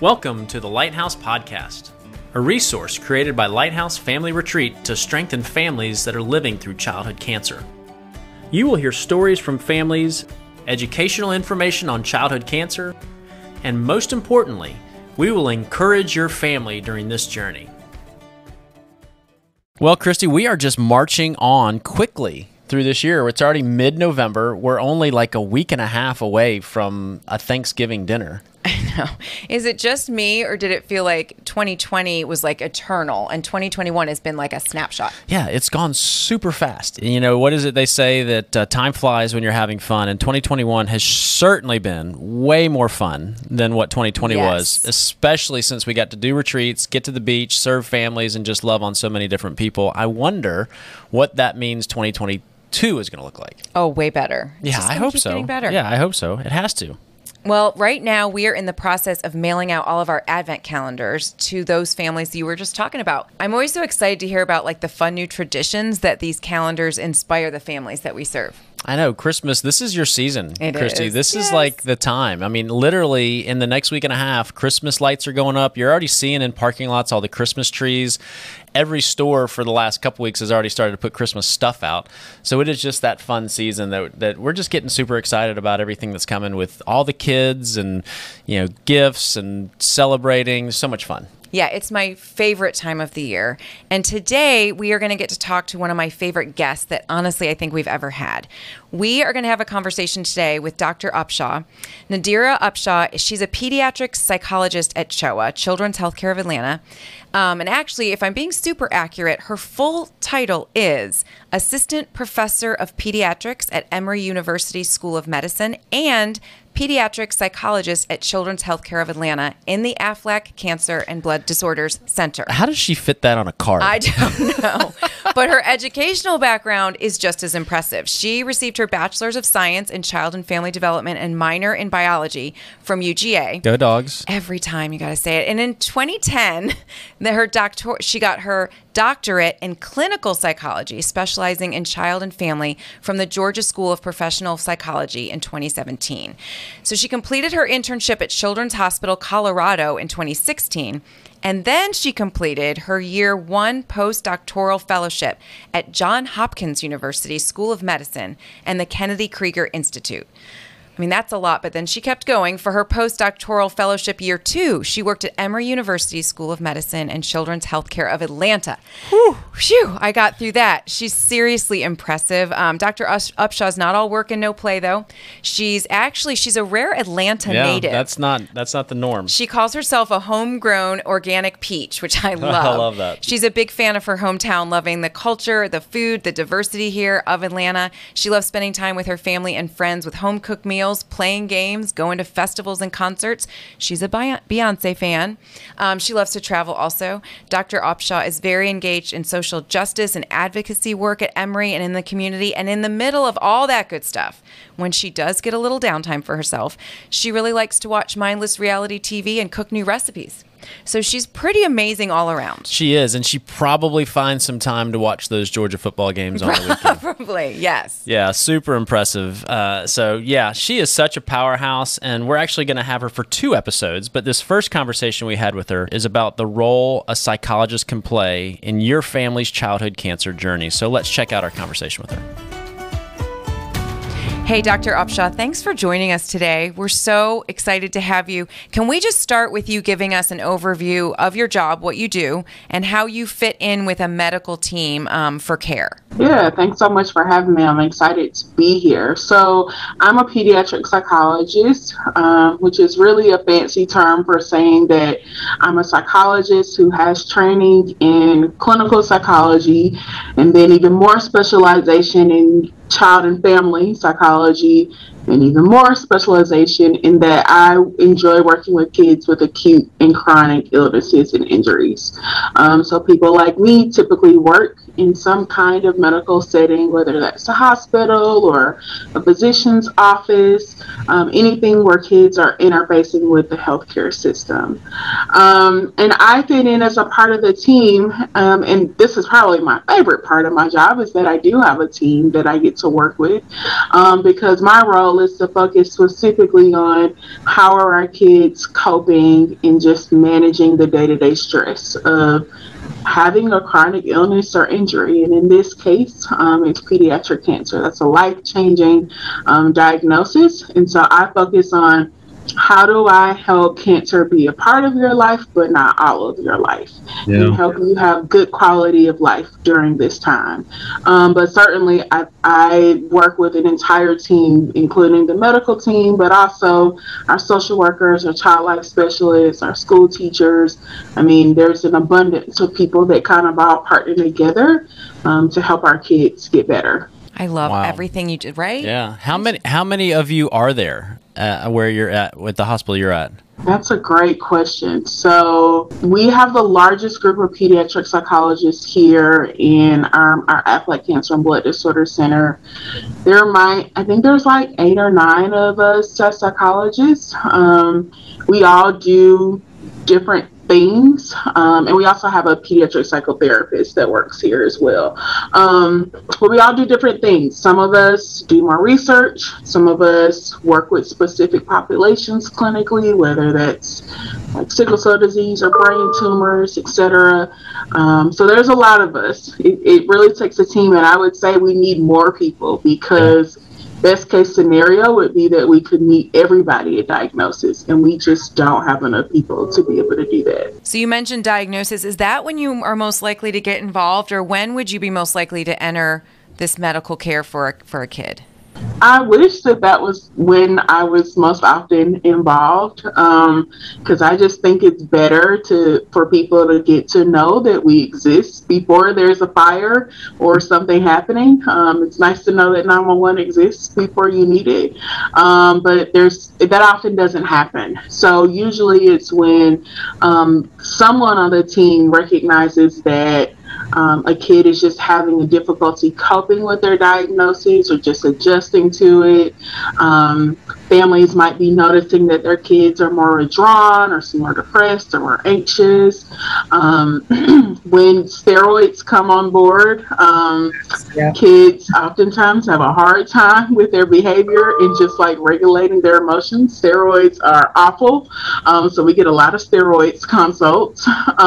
Welcome to the Lighthouse Podcast, a resource created by Lighthouse Family Retreat to strengthen families that are living through childhood cancer. You will hear stories from families, educational information on childhood cancer, and most importantly, we will encourage your family during this journey. Well, Christy, we are just marching on quickly through this year. It's already mid November. We're only like a week and a half away from a Thanksgiving dinner. I know. Is it just me, or did it feel like 2020 was like eternal and 2021 has been like a snapshot? Yeah, it's gone super fast. You know, what is it they say that uh, time flies when you're having fun? And 2021 has certainly been way more fun than what 2020 Yes. was, especially since we got to do retreats, get to the beach, serve families, and just love on so many different people. I wonder what that means 2022 is going to look like. Oh, way better. Yeah, I hope so. Getting better. Yeah, I hope so. It has to. Well, right now we are in the process of mailing out all of our advent calendars to those families you were just talking about. I'm always so excited to hear about like the fun new traditions that these calendars inspire the families that we serve. I know Christmas. This is your season, It Christy. is. This is like the time. I mean, literally in the next week and a half, Christmas lights are going up. You're already seeing in parking lots all the Christmas trees. Every store for the last couple weeks has already started to put Christmas stuff out. So it is just that fun season that that we're just getting super excited about everything that's coming with all the kids and you know gifts and celebrating. So much fun. Yeah, it's my favorite time of the year. And today we are going to get to talk to one of my favorite guests that honestly I think we've ever had. We are going to have a conversation today with Dr. Upshaw. Naadira Upshaw, she's a pediatric psychologist at CHOA, Children's Healthcare of Atlanta. Um, and actually, if I'm being super accurate, her full title is Assistant Professor of Pediatrics at Emory University School of Medicine and pediatric psychologist at Children's Healthcare of Atlanta in the Aflac Cancer and Blood Disorders Center. How does she fit that on a card? I don't know. but her educational background is just as impressive. She received her Bachelor's of Science in Child and Family Development and minor in biology from UGA. Go dogs. Every time you got to say it. And in 2010, the, her doctor she got her doctorate in clinical psychology, specializing in child and family from the Georgia School of Professional Psychology in 2017. So she completed her internship at Children's Hospital Colorado in 2016. And then she completed her year one postdoctoral fellowship at John Hopkins University School of Medicine and the Kennedy Krieger Institute. I mean, that's a lot, but then she kept going. For her postdoctoral fellowship year two, she worked at Emory University School of Medicine and Children's Healthcare of Atlanta. Whew, phew, I got through that. She's seriously impressive. Um, Dr. Upshaw's not all work and no play, though. She's actually, she's a rare Atlanta Yeah, native. that's not that's not the norm. She calls herself a homegrown organic peach, which I love. I love that. She's a big fan of her hometown, loving the culture, the food, the diversity here of Atlanta. She loves spending time with her family and friends with home cooked meals, playing games, going to festivals and concerts. She's a Beyonce fan. Um, she loves to travel also. Dr. Upshaw is very engaged in social justice and advocacy work at Emory and in the community. And in the middle of all that good stuff, when she does get a little downtime for herself, she really likes to watch mindless reality TV and cook new recipes. So she's pretty amazing all around. She is, and she probably finds some time to watch those Georgia football games on the weekend. Probably, yes. Yeah, super impressive. Uh, so, yeah, she is such a powerhouse, and we're actually going to have her for two episodes. But this first conversation we had with her is about the role a psychologist can play in your family's childhood cancer journey. So, let's check out our conversation with her. Hey, Dr. Upshaw, thanks for joining us today. We're so excited to have you. Can we just start with you giving us an overview of your job, what you do, and how you fit in with a medical team um, for care? Yeah, thanks so much for having me. I'm excited to be here. So, I'm a pediatric psychologist, um, which is really a fancy term for saying that I'm a psychologist who has training in clinical psychology and then even more specialization in child and family psychology and even more specialization in that I enjoy working with kids with acute and chronic illnesses and injuries. Um, so people like me typically work in some kind of medical setting, whether that's a hospital or a physician's office, um, anything where kids are interfacing with the healthcare system. Um, and I fit in as a part of the team, um, and this is probably my favorite part of my job is that I do have a team that I get to work with um, because my role is to focus specifically on how are our kids coping and just managing the day-to-day stress of having a chronic illness or injury. And in this case, um, it's pediatric cancer. That's a life changing um, diagnosis. And so I focus on how do I help cancer be a part of your life, but not all of your life, yeah. and help you have good quality of life during this time. Um, but certainly, I, I work with an entire team, including the medical team, but also our social workers, our child life specialists, our school teachers. I mean, there's an abundance of people that kind of all partner together um, to help our kids get better. I love wow. everything you did, right? Yeah. How many how many of you are there uh, where you're at with the hospital you're at? That's a great question. So we have the largest group of pediatric psychologists here in our, our Aflac Cancer and Blood Disorder Center. There might, I think there's like eight or nine of us as psychologists. Um, we all do different things. Um, and we also have a pediatric psychotherapist that works here as well. Um, but we all do different things. Some of us do more research, some of us work with specific populations clinically, whether that's like sickle cell disease or brain tumors, etc. Um, so there's a lot of us. It, it, really takes a team, and I would say we need more people because best case scenario would be that we could meet everybody at diagnosis and we just don't have enough people to be able to do that. So you mentioned diagnosis. Is that when you are most likely to get involved or when would you be most likely to enter this medical care for a, for a kid I wish that that was when I was most often involved, because um, I just think it's better to for people to get to know that we exist before there's a fire or something happening. Um, it's nice to know that 911 exists before you need it, um, but there's that often doesn't happen. So usually it's when um, someone on the team recognizes that um, a kid is just having a difficulty coping with their diagnosis or just adjusting to it. Um, families might be noticing that their kids are more withdrawn or more depressed or more anxious. Um, when steroids come on board, um, yeah. kids oftentimes have a hard time with their behavior and just like regulating their emotions. Steroids are awful, um, so we get a lot of steroids consults.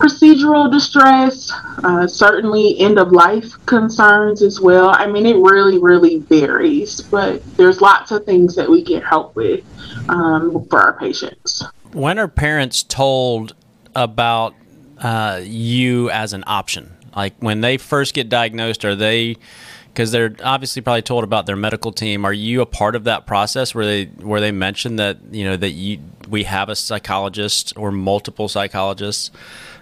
Procedural distress, uh, certainly end of life concerns as well. I mean, it really, really varies, but there's lots of things that we can help with um, for our patients. When are parents told about uh, you as an option? Like when they first get diagnosed, are they because they're obviously probably told about their medical team. Are you a part of that process where they where they mention that you know that you we have a psychologist or multiple psychologists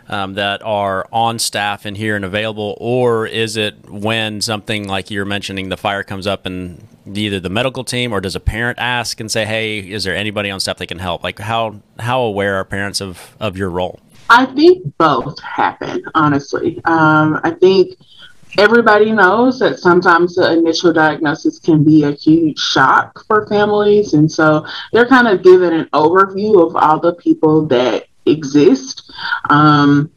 um, that are on staff and here and available, or is it when something like you're mentioning the fire comes up and either the medical team or does a parent ask and say, "Hey, is there anybody on staff that can help?" Like how how aware are parents of of your role? I think both happen. Honestly, um, I think everybody knows that sometimes the initial diagnosis can be a huge shock for families. And so they're kind of given an overview of all the people that exist. Um,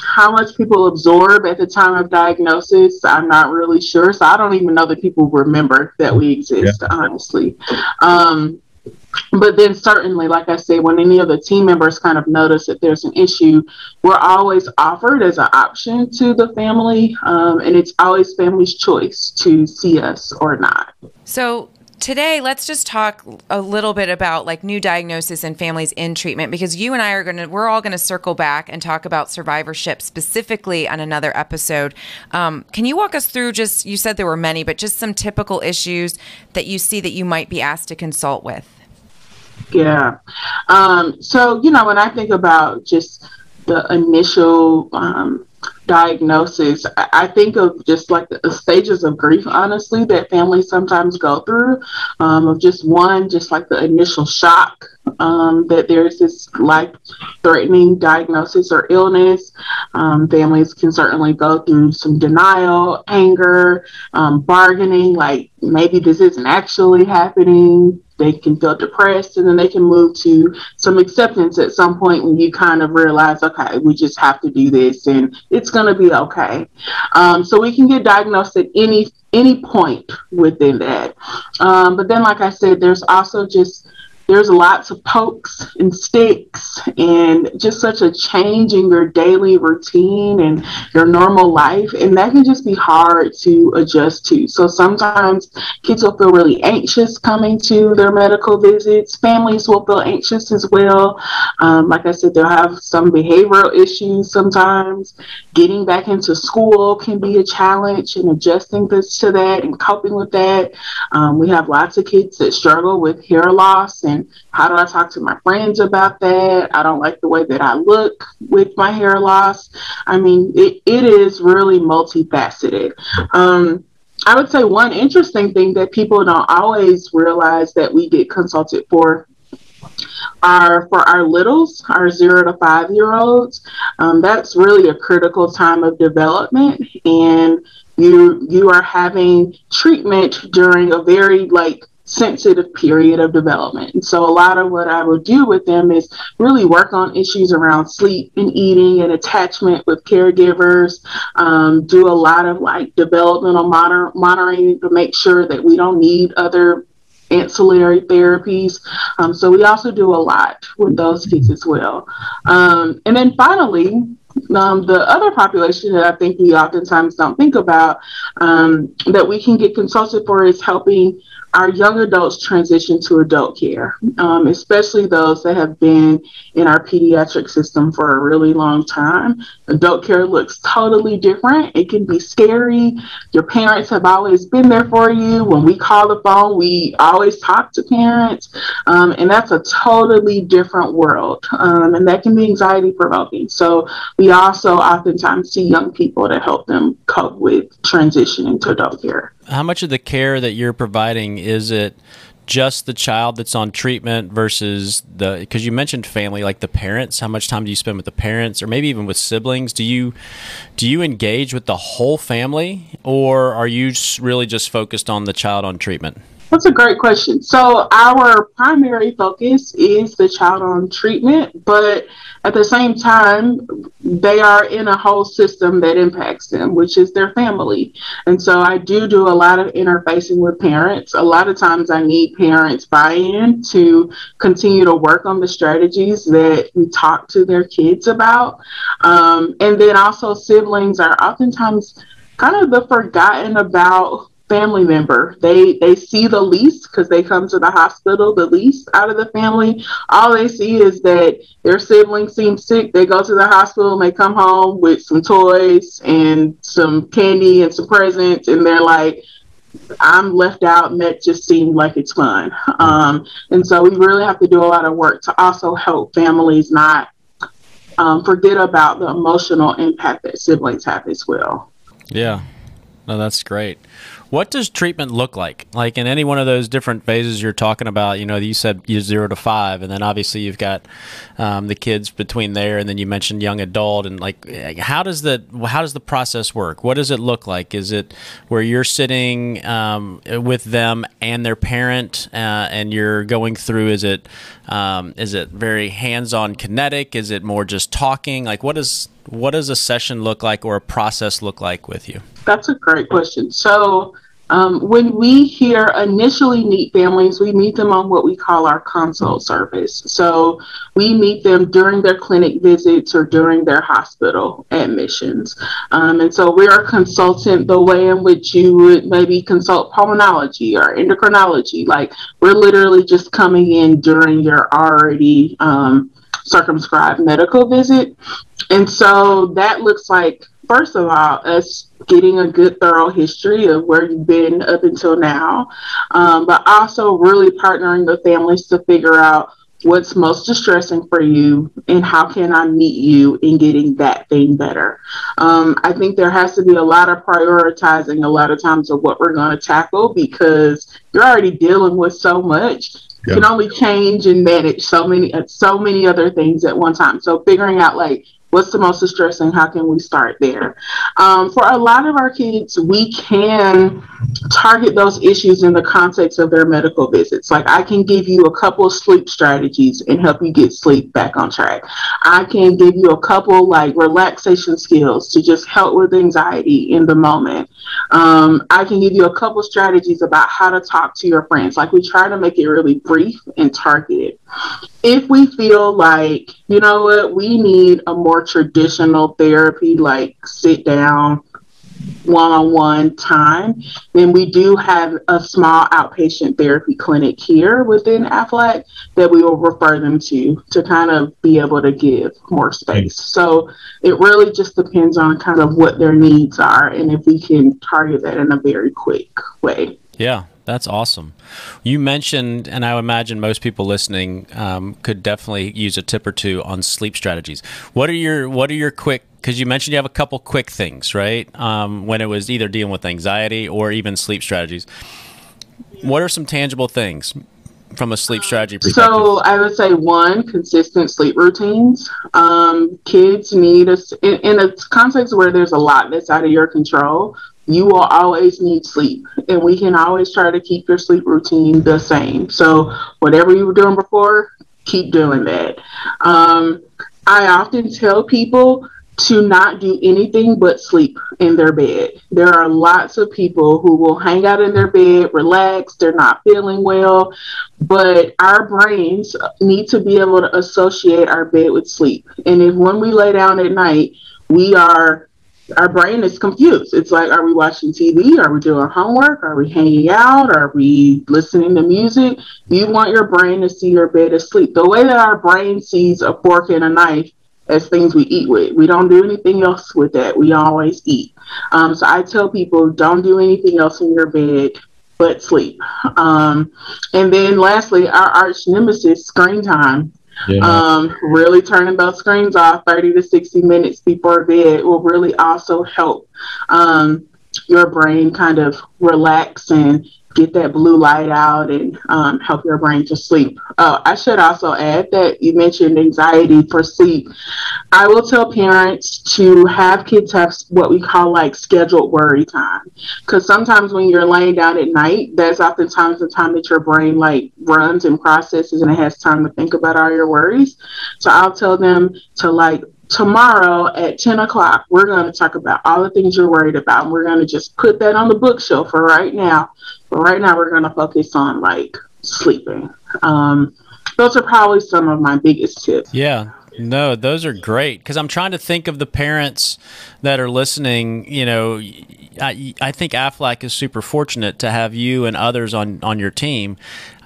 how much people absorb at the time of diagnosis, I'm not really sure. So I don't even know that people remember that we exist, yeah. honestly. Um, but then certainly like i said when any of the team members kind of notice that there's an issue we're always offered as an option to the family um, and it's always family's choice to see us or not so today let's just talk a little bit about like new diagnosis and families in treatment because you and I are going to we're all going to circle back and talk about survivorship specifically on another episode. Um, can you walk us through just you said there were many, but just some typical issues that you see that you might be asked to consult with? Yeah. Um, so you know when I think about just the initial um, diagnosis, I think of just like the stages of grief, honestly, that families sometimes go through. Um, of just one, just like the initial shock um, that there's this life threatening diagnosis or illness. Um, families can certainly go through some denial, anger, um, bargaining, like maybe this isn't actually happening they can feel depressed and then they can move to some acceptance at some point when you kind of realize okay we just have to do this and it's going to be okay. Um, so we can get diagnosed at any any point within that. Um, but then like i said there's also just there's lots of pokes and sticks and just such a change in your daily routine and your normal life and that can just be hard to adjust to. So sometimes kids will feel really anxious coming to their medical visits. Families will feel anxious as well. Um, like i said they'll have some behavioral issues sometimes. Getting back into school can be a challenge and adjusting this to that and coping with that. Um, we have lots of kids that struggle with hair loss and how do I talk to my friends about that? I don't like the way that I look with my hair loss. I mean, it, it is really multifaceted. Um, I would say one interesting thing that people don't always realize that we get consulted for are for our littles, our zero to five year olds. Um, that's really a critical time of development, and you you are having treatment during a very like sensitive period of development. And so a lot of what I will do with them is really work on issues around sleep and eating and attachment with caregivers, um, do a lot of like developmental monitor- monitoring to make sure that we don't need other ancillary therapies. Um, so we also do a lot with those kids as well. Um, and then finally, um, the other population that I think we oftentimes don't think about um, that we can get consulted for is helping our young adults transition to adult care, um, especially those that have been in our pediatric system for a really long time. Adult care looks totally different. It can be scary. Your parents have always been there for you. When we call the phone, we always talk to parents, um, and that's a totally different world, um, and that can be anxiety provoking. So we also oftentimes see young people to help them cope with transitioning to adult care how much of the care that you're providing is it just the child that's on treatment versus the because you mentioned family like the parents how much time do you spend with the parents or maybe even with siblings? Do you do you engage with the whole family or are you really just focused on the child on treatment that's a great question. So, our primary focus is the child on treatment, but at the same time, they are in a whole system that impacts them, which is their family. And so, I do do a lot of interfacing with parents. A lot of times, I need parents' buy in to continue to work on the strategies that we talk to their kids about. Um, and then also, siblings are oftentimes kind of the forgotten about family member. They they see the least because they come to the hospital the least out of the family. All they see is that their sibling seems sick. They go to the hospital and they come home with some toys and some candy and some presents, and they're like, I'm left out, and that just seemed like it's fun. Um, and so we really have to do a lot of work to also help families not um, forget about the emotional impact that siblings have as well. Yeah, no, that's great. What does treatment look like? Like in any one of those different phases you're talking about, you know, you said you zero to five, and then obviously you've got um, the kids between there, and then you mentioned young adult, and like, how does the how does the process work? What does it look like? Is it where you're sitting um, with them and their parent, uh, and you're going through? Is it um, is it very hands-on, kinetic? Is it more just talking? Like, what does what does a session look like, or a process look like with you? That's a great question. So, um, when we here initially meet families, we meet them on what we call our consult service. So we meet them during their clinic visits or during their hospital admissions. Um, and so we're consultant the way in which you would maybe consult pulmonology or endocrinology. Like we're literally just coming in during your already um, circumscribed medical visit. And so that looks like first of all, us getting a good, thorough history of where you've been up until now, um, but also really partnering with families to figure out what's most distressing for you and how can I meet you in getting that thing better. Um, I think there has to be a lot of prioritizing a lot of times of what we're going to tackle because you're already dealing with so much. You can only change and manage so many so many other things at one time. So figuring out like what's the most distressing? How can we start there? Um, for a lot of our kids we can target those issues in the context of their medical visits. Like i can give you a couple of sleep strategies and help you get sleep back on track. I can give you a couple like relaxation skills to just help with anxiety in the moment. Um, i can give you a couple strategies about how to talk to your friends. Like we try to make it really brief and targeted. If we feel like you know what we need a more traditional therapy like sit down one-on-one time. Then we do have a small outpatient therapy clinic here within aflac that we will refer them to to kind of be able to give more space. So it really just depends on kind of what their needs are and if we can target that in a very quick way. Yeah that's awesome. You mentioned, and I imagine most people listening um, could definitely use a tip or two on sleep strategies. What are your What are your quick? Because you mentioned you have a couple quick things, right? Um, when it was either dealing with anxiety or even sleep strategies. What are some tangible things from a sleep strategy perspective? So I would say one, consistent sleep routines. Um, kids need us in, in, a context where there's a lot that's out of your control you will always need sleep. And we can always try to keep your sleep routine the same. So whatever you were doing before keep doing that. Um, i often tell people to not do anything but sleep in their bed. There are lots of people who will hang out in their bed relax they're not feeling well but our brains need to be able to associate our bed with sleep. And if when we lay down at night we are our brain is confused. It's like, are we watching TV? Are we doing homework? Are we hanging out? Are we listening to music? You want your brain to see your bed asleep. The way that our brain sees a fork and a knife as things we eat with, we don't do anything else with that. We always eat. Um, so I tell people, don't do anything else in your bed but sleep. Um, and then lastly, our arch nemesis, screen time. Yeah. Um, really turning those screens off 30 to 60 minutes before bed will really also help um, your brain kind of relax and get that blue light out and um, help your brain to sleep. Uh, I should also add that you mentioned anxiety for sleep. I will tell parents to have kids have what we call like scheduled worry time. Because sometimes when you're laying down at night, that's oftentimes the time that your brain like runs and processes and it has time to think about all your worries. So I'll tell them to like tomorrow at 10 o'clock, we're going to talk about all the things you're worried about. And we're going to just put that on the bookshelf for right now. But right now, we're going to focus on like sleeping. Um, those are probably some of my biggest tips. Yeah. No, those are great because I'm trying to think of the parents that are listening. You know, I, I think Aflac is super fortunate to have you and others on, on your team.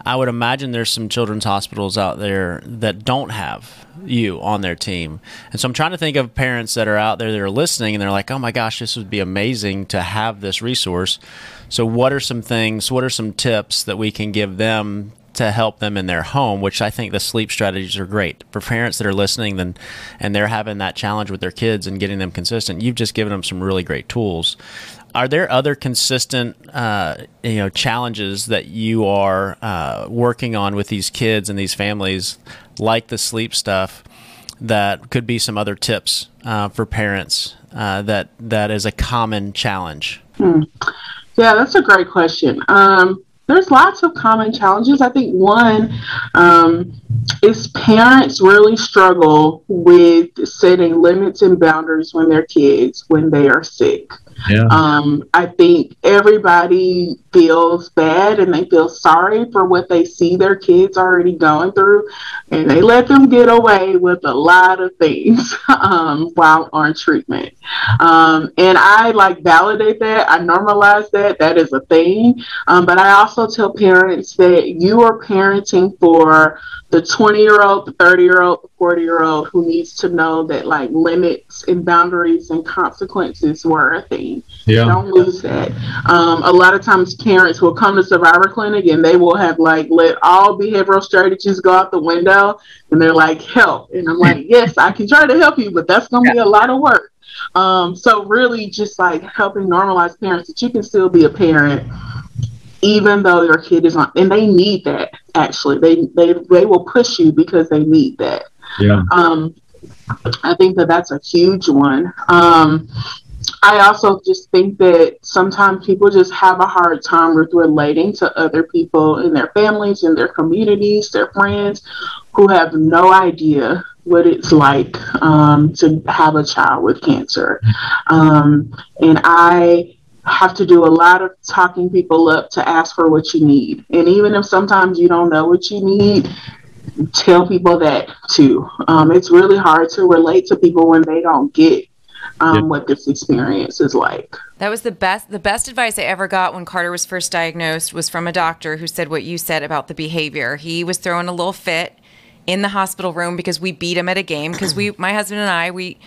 I would imagine there's some children's hospitals out there that don't have you on their team. And so I'm trying to think of parents that are out there that are listening and they're like, oh my gosh, this would be amazing to have this resource. So, what are some things, what are some tips that we can give them to help them in their home, which I think the sleep strategies are great for parents that are listening then and they're having that challenge with their kids and getting them consistent. You've just given them some really great tools are there other consistent uh, you know challenges that you are uh, working on with these kids and these families like the sleep stuff that could be some other tips uh, for parents uh, that that is a common challenge hmm. yeah that's a great question um, there's lots of common challenges i think one um, is parents really struggle with setting limits and boundaries when their kids when they are sick yeah. Um, I think everybody feels bad and they feel sorry for what they see their kids already going through, and they let them get away with a lot of things um, while on treatment. Um, and I like validate that. I normalize that. That is a thing. Um, but I also tell parents that you are parenting for the 20 year old, the 30 year old, the 40 year old who needs to know that like limits and boundaries and consequences were a thing. Yeah. Don't lose that. Um, a lot of times parents will come to Survivor Clinic and they will have like let all behavioral strategies go out the window and they're like, help. And I'm like, yes, I can try to help you, but that's going to yeah. be a lot of work. Um, so really just like helping normalize parents that you can still be a parent even though your kid is on and they need that actually. They they they will push you because they need that. Yeah. Um i think that that's a huge one. Um I also just think that sometimes people just have a hard time with relating to other people in their families, in their communities, their friends who have no idea what it's like um, to have a child with cancer. Um, and I have to do a lot of talking people up to ask for what you need. And even if sometimes you don't know what you need, tell people that too. Um, it's really hard to relate to people when they don't get um, yeah. what this experience is like. That was the best. The best advice I ever got when Carter was first diagnosed was from a doctor who said what you said about the behavior. He was throwing a little fit in the hospital room because we beat him at a game because we, my husband and I, we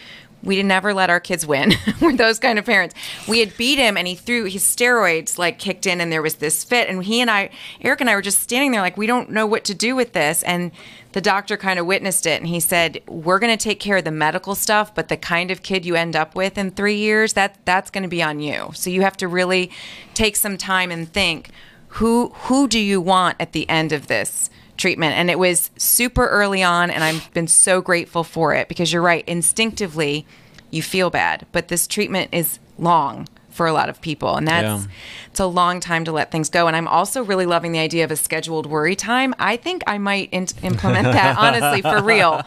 we never let our kids win. We're those kind of parents. We had beat him and he threw his steroids like kicked in and there was this fit. And he and I, Eric and I were just standing there like, we don't know what to do with this. And the doctor kind of witnessed it and he said, we're going to take care of the medical stuff, but the kind of kid you end up with in three years, that that's going to be on you. So you have to really take some time and think, who, who do you want at the end of this? Treatment. And it was super early on, and I've been so grateful for it because you're right. Instinctively, you feel bad, but this treatment is long for a lot of people and that's yeah. it's a long time to let things go and i'm also really loving the idea of a scheduled worry time i think i might in- implement that honestly for real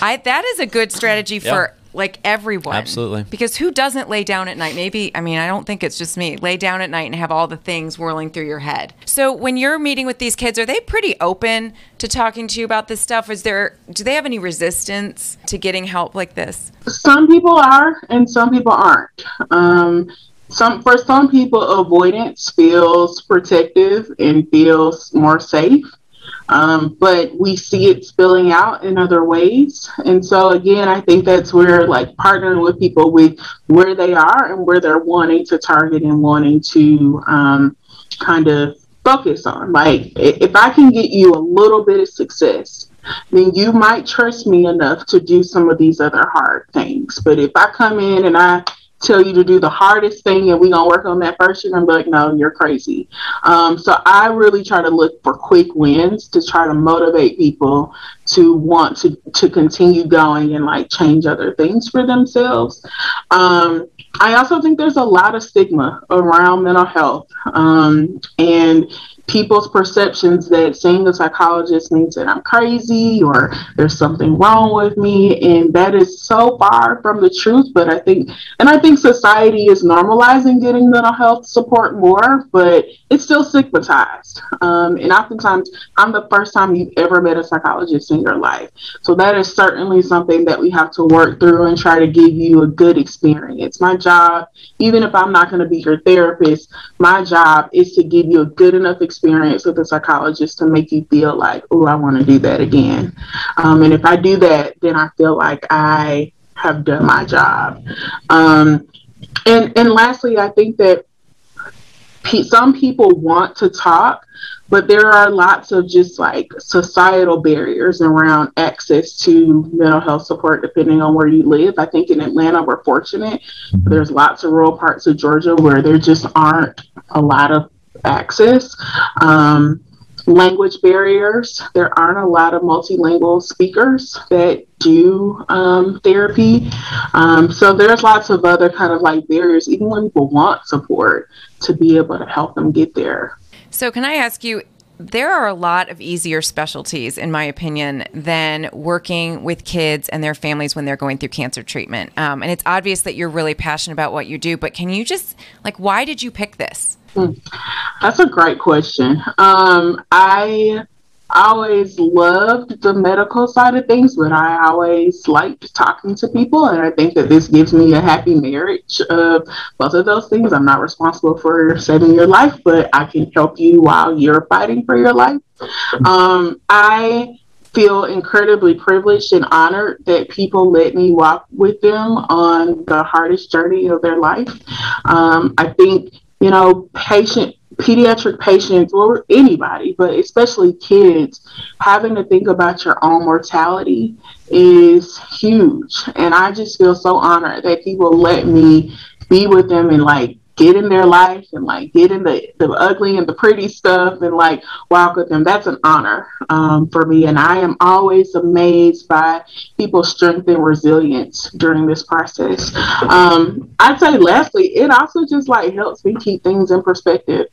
I, that is a good strategy for like everyone. Absolutely. Because who doesn't lay down at night? Maybe, I mean, I don't think it's just me. Lay down at night and have all the things whirling through your head. So when you're meeting with these kids, are they pretty open to talking to you about this stuff? Is there, do they have any resistance to getting help like this? Some people are, and some people aren't. Um, some for some people, avoidance feels protective and feels more safe. Um, but we see it spilling out in other ways. And so, again, I think that's where like partnering with people with where they are and where they're wanting to target and wanting to um, kind of focus on. Like, if I can get you a little bit of success, then you might trust me enough to do some of these other hard things. But if I come in and I tell you to do the hardest thing and we're gonna work on that first, you're gonna be like, no, you're crazy. Um, so I really try to look for quick wins to try to motivate people to want to to continue going and like change other things for themselves. Um, I also think there's a lot of stigma around mental health. Um, and people's perceptions that seeing a psychologist means that I'm crazy or there's something wrong with me. And that is so far from the truth. But I think, and I think society is normalizing getting mental health support more, but it's still stigmatized. Um, and oftentimes, I'm the first time you've ever met a psychologist in your life. So that is certainly something that we have to work through and try to give you a good experience. My job, even if I'm not going to be your therapist, my job is to give you a good enough experience experience with a psychologist to make you feel like, oh, I want to do that again. Um, and if I do that, then I feel like I have done my job. Um, and and lastly, I think that pe- some people want to talk, but there are lots of just like societal barriers around access to mental health support depending on where you live. I think in Atlanta we're fortunate. Mm-hmm. There's lots of rural parts of Georgia where there just aren't a lot of access. Um, language barriers. There aren't a lot of multilingual speakers that do um, therapy. Um, so there's lots of other kind of like barriers, even when people want support, to be able to help them get there. So, can I ask you, there are a lot of easier specialties, in my opinion, than working with kids and their families when they're going through cancer treatment. Um, and it's obvious that you're really passionate about what you do, but can you just, like, why did you pick this? That's a great question. Um, I always loved the medical side of things, but I always liked talking to people. And I think that this gives me a happy marriage of both of those things. I'm not responsible for saving your life, but I can help you while you're fighting for your life. Um, I feel incredibly privileged and honored that people let me walk with them on the hardest journey of their life. Um, I think, you know, patient pediatric patients or anybody, but especially kids, having to think about your own mortality is huge. And I just feel so honored that people let me be with them and like get in their life and like get in the, the ugly and the pretty stuff and like walk with them. That's an honor um, for me. And I am always amazed by people's strength and resilience during this process. Um, I'd say lastly, it also just like helps me keep things in perspective.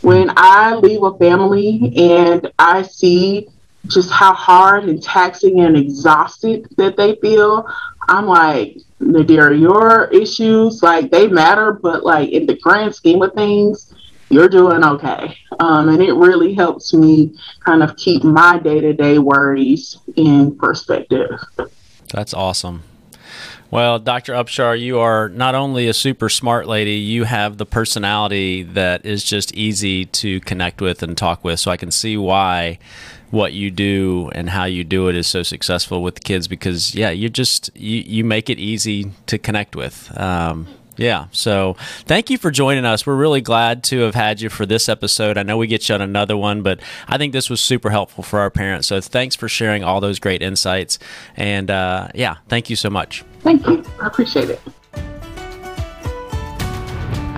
When I leave a family and I see just how hard and taxing and exhausted that they feel, I'm like, Naadira, your issues, like they matter, but like in the grand scheme of things, you're doing okay. Um, and it really helps me kind of keep my day to day worries in perspective. That's awesome. Well, Dr. Upshaw, you are not only a super smart lady, you have the personality that is just easy to connect with and talk with. So I can see why what you do and how you do it is so successful with the kids because yeah you just you, you make it easy to connect with. Um, yeah. So thank you for joining us. We're really glad to have had you for this episode. I know we get you on another one but i think this was super helpful for our parents. So thanks for sharing all those great insights. And uh, yeah thank you so much. Thank you. I appreciate it.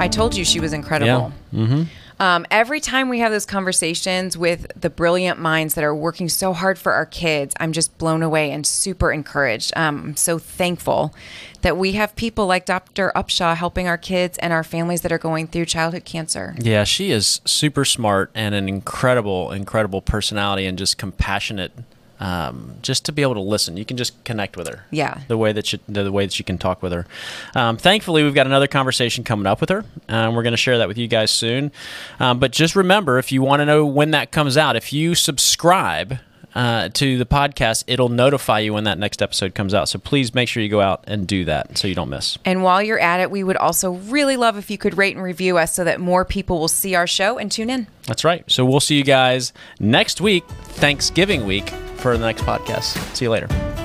I told you she was incredible. Yeah. mm-hmm. Um, every time we have those conversations with the brilliant minds that are working so hard for our kids, I'm just blown away and super encouraged. Um, I'm so thankful that we have people like Dr. Upshaw helping our kids and our families that are going through childhood cancer. Yeah, she is super smart and an incredible, incredible personality and just compassionate um, just to be able to listen. You can just connect with her. Yeah. The way that you, the way that you can talk with her. Um, thankfully, we've got another conversation coming up with her. and we're going to share that with you guys soon. Um, but just remember, if you want to know when that comes out, if you subscribe. Uh, to the podcast, it'll notify you when that next episode comes out. So please make sure you go out and do that so you don't miss. And while you're at it, we would also really love if you could rate and review us so that more people will see our show and tune in. That's right. So we'll see you guys next week, Thanksgiving week, for the next podcast. See you later.